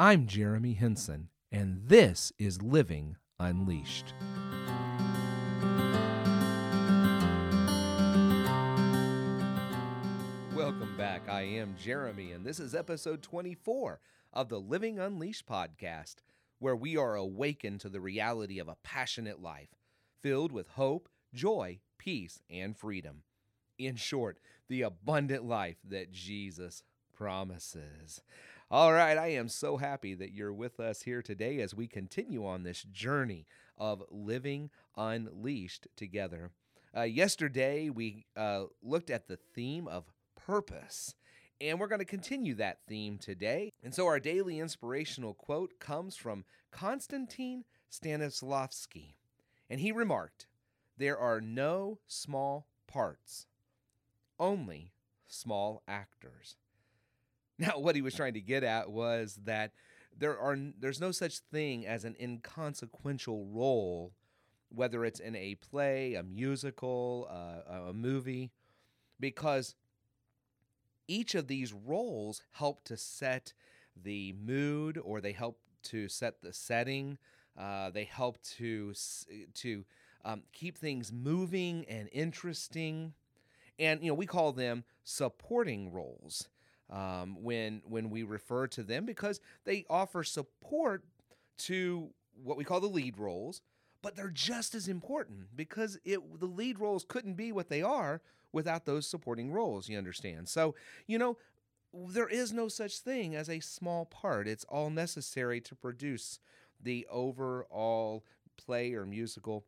I'm Jeremy Henson, and this is Living Unleashed. Welcome back. I am Jeremy, and this is episode 24 of the Living Unleashed podcast, where we are awakened to the reality of a passionate life filled with hope, joy, peace, and freedom. In short, the abundant life that Jesus promises. All right, I am so happy that you're with us here today as we continue on this journey of living unleashed together. Uh, yesterday, we uh, looked at the theme of purpose, and we're going to continue that theme today. And so, our daily inspirational quote comes from Constantin Stanislavski, and he remarked, There are no small parts, only small actors. Now, what he was trying to get at was that there are there's no such thing as an inconsequential role, whether it's in a play, a musical, uh, a movie, because each of these roles help to set the mood, or they help to set the setting. Uh, they help to to um, keep things moving and interesting, and you know we call them supporting roles um, when when we refer to them because they offer support to what we call the lead roles, but they're just as important because it the lead roles couldn't be what they are without those supporting roles. You understand? So you know there is no such thing as a small part. It's all necessary to produce the overall play or musical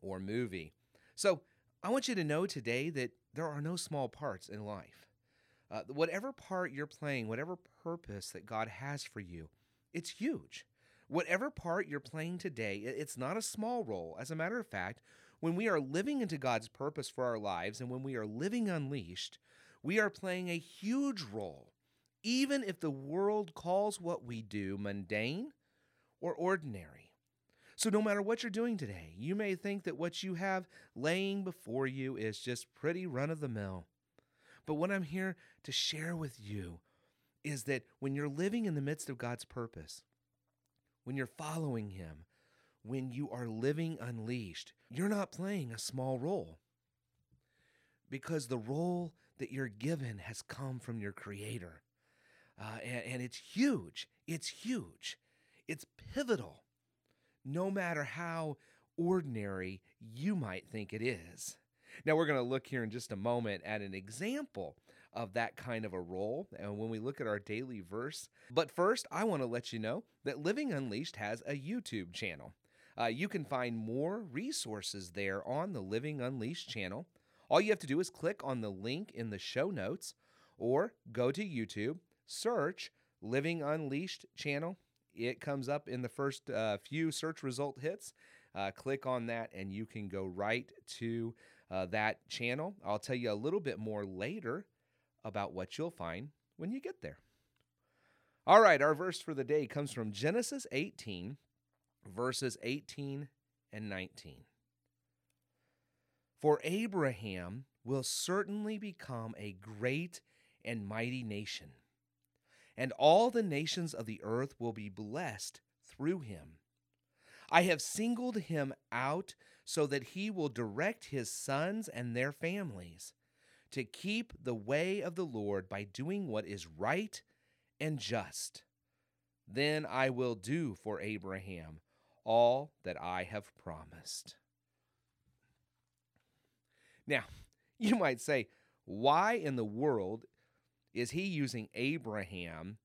or movie. So I want you to know today that there are no small parts in life. Uh, whatever part you're playing, whatever purpose that God has for you, it's huge. Whatever part you're playing today, it's not a small role. As a matter of fact, when we are living into God's purpose for our lives and when we are living unleashed, we are playing a huge role, even if the world calls what we do mundane or ordinary. So, no matter what you're doing today, you may think that what you have laying before you is just pretty run of the mill. But what I'm here to share with you is that when you're living in the midst of God's purpose, when you're following Him, when you are living unleashed, you're not playing a small role because the role that you're given has come from your Creator. Uh, and, and it's huge. It's huge. It's pivotal, no matter how ordinary you might think it is. Now, we're going to look here in just a moment at an example of that kind of a role and when we look at our daily verse. But first, I want to let you know that Living Unleashed has a YouTube channel. Uh, you can find more resources there on the Living Unleashed channel. All you have to do is click on the link in the show notes or go to YouTube, search Living Unleashed channel. It comes up in the first uh, few search result hits. Uh, click on that, and you can go right to uh, that channel. I'll tell you a little bit more later about what you'll find when you get there. All right, our verse for the day comes from Genesis 18, verses 18 and 19. For Abraham will certainly become a great and mighty nation, and all the nations of the earth will be blessed through him. I have singled him out so that he will direct his sons and their families to keep the way of the Lord by doing what is right and just. Then I will do for Abraham all that I have promised. Now, you might say, why in the world is he using Abraham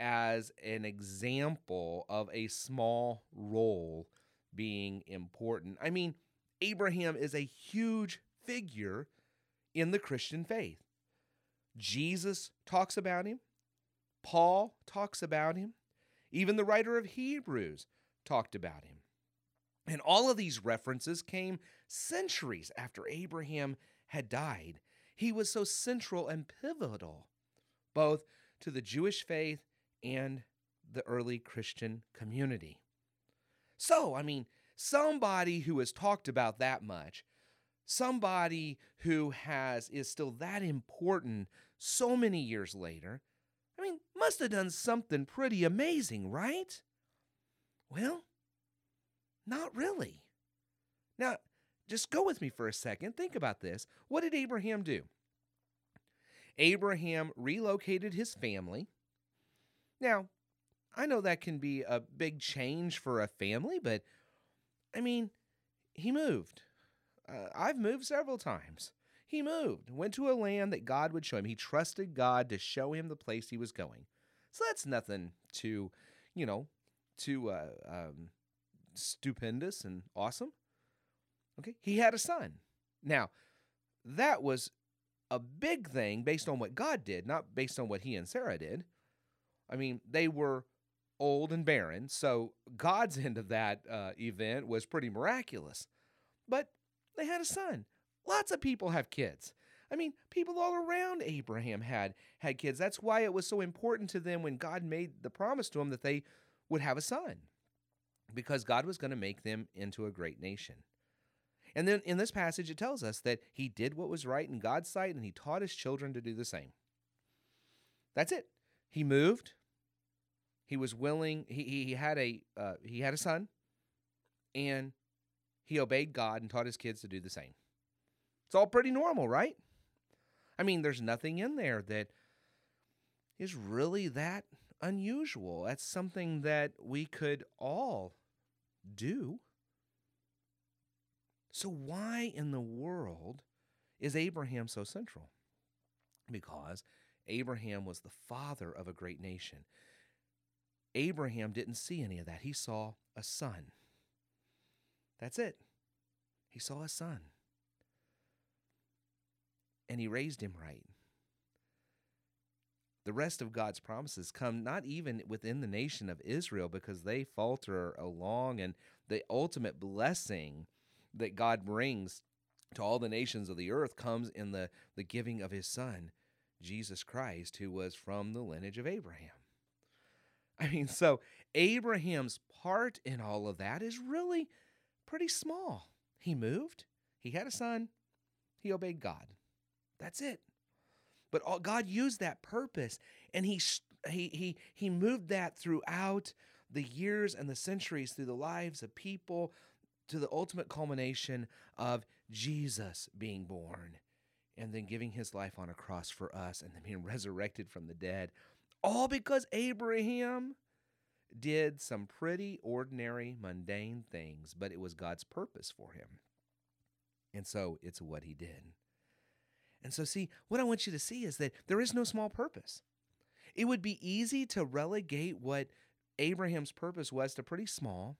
as an example of a small role being important. I mean, Abraham is a huge figure in the Christian faith. Jesus talks about him, Paul talks about him, even the writer of Hebrews talked about him. And all of these references came centuries after Abraham had died. He was so central and pivotal, both to the Jewish faith and the early Christian community. So, I mean, somebody who has talked about that much, somebody who has is still that important so many years later, I mean, must have done something pretty amazing, right? Well, not really. Now, just go with me for a second. Think about this. What did Abraham do? Abraham relocated his family. Now, I know that can be a big change for a family, but I mean, he moved. Uh, I've moved several times. He moved, went to a land that God would show him. He trusted God to show him the place he was going. So that's nothing too, you know, too uh, um, stupendous and awesome. Okay, he had a son. Now, that was a big thing based on what God did, not based on what he and Sarah did. I mean, they were old and barren, so God's end of that uh, event was pretty miraculous. But they had a son. Lots of people have kids. I mean, people all around Abraham had had kids. That's why it was so important to them when God made the promise to them that they would have a son, because God was going to make them into a great nation. And then in this passage, it tells us that he did what was right in God's sight and he taught his children to do the same. That's it. He moved. He was willing. He, he had a uh, he had a son, and he obeyed God and taught his kids to do the same. It's all pretty normal, right? I mean, there's nothing in there that is really that unusual. That's something that we could all do. So, why in the world is Abraham so central? Because Abraham was the father of a great nation. Abraham didn't see any of that. He saw a son. That's it. He saw a son. And he raised him right. The rest of God's promises come not even within the nation of Israel because they falter along, and the ultimate blessing that God brings to all the nations of the earth comes in the, the giving of his son, Jesus Christ, who was from the lineage of Abraham. I mean, so Abraham's part in all of that is really pretty small. He moved, he had a son, he obeyed God. That's it. But all, God used that purpose and he, he, he, he moved that throughout the years and the centuries through the lives of people to the ultimate culmination of Jesus being born and then giving his life on a cross for us and then being resurrected from the dead. All because Abraham did some pretty ordinary, mundane things, but it was God's purpose for him. And so it's what he did. And so, see, what I want you to see is that there is no small purpose. It would be easy to relegate what Abraham's purpose was to pretty small,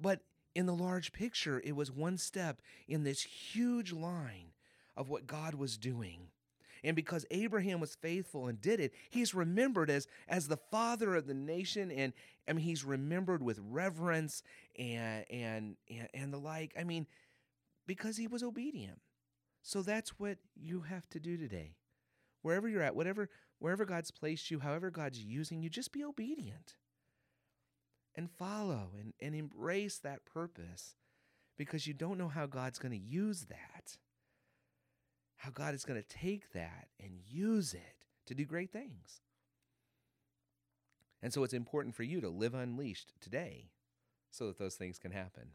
but in the large picture, it was one step in this huge line of what God was doing. And because Abraham was faithful and did it, he's remembered as, as the father of the nation. And I mean, he's remembered with reverence and, and, and, and the like. I mean, because he was obedient. So that's what you have to do today. Wherever you're at, whatever, wherever God's placed you, however God's using you, just be obedient and follow and, and embrace that purpose because you don't know how God's going to use that. How God is going to take that and use it to do great things. And so it's important for you to live unleashed today so that those things can happen.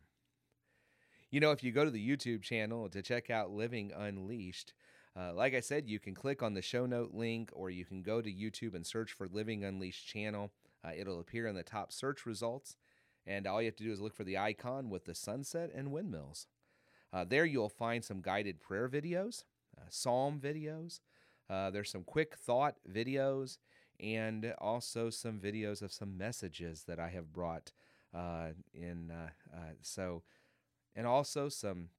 You know, if you go to the YouTube channel to check out Living Unleashed, uh, like I said, you can click on the show note link or you can go to YouTube and search for Living Unleashed channel. Uh, it'll appear in the top search results, and all you have to do is look for the icon with the sunset and windmills. Uh, there you'll find some guided prayer videos, psalm videos. Uh, there's some quick thought videos, and also some videos of some messages that I have brought uh, in. Uh, so, and also some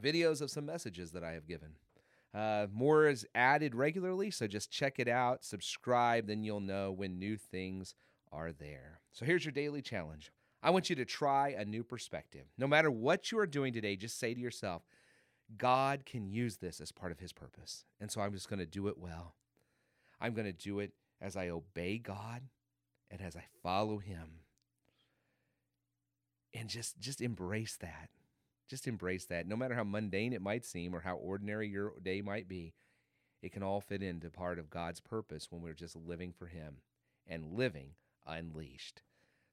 videos of some messages that I have given. Uh, more is added regularly, so just check it out, subscribe, then you'll know when new things are there. So here's your daily challenge. I want you to try a new perspective. No matter what you are doing today, just say to yourself, God can use this as part of his purpose. And so I'm just going to do it well. I'm going to do it as I obey God and as I follow him. And just just embrace that. Just embrace that. No matter how mundane it might seem or how ordinary your day might be, it can all fit into part of God's purpose when we're just living for him. and living unleashed.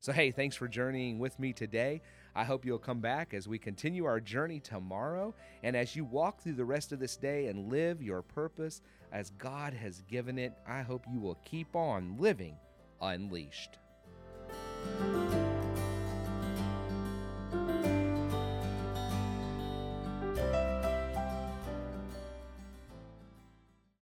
So, hey, thanks for journeying with me today. I hope you'll come back as we continue our journey tomorrow and as you walk through the rest of this day and live your purpose as God has given it. I hope you will keep on living unleashed.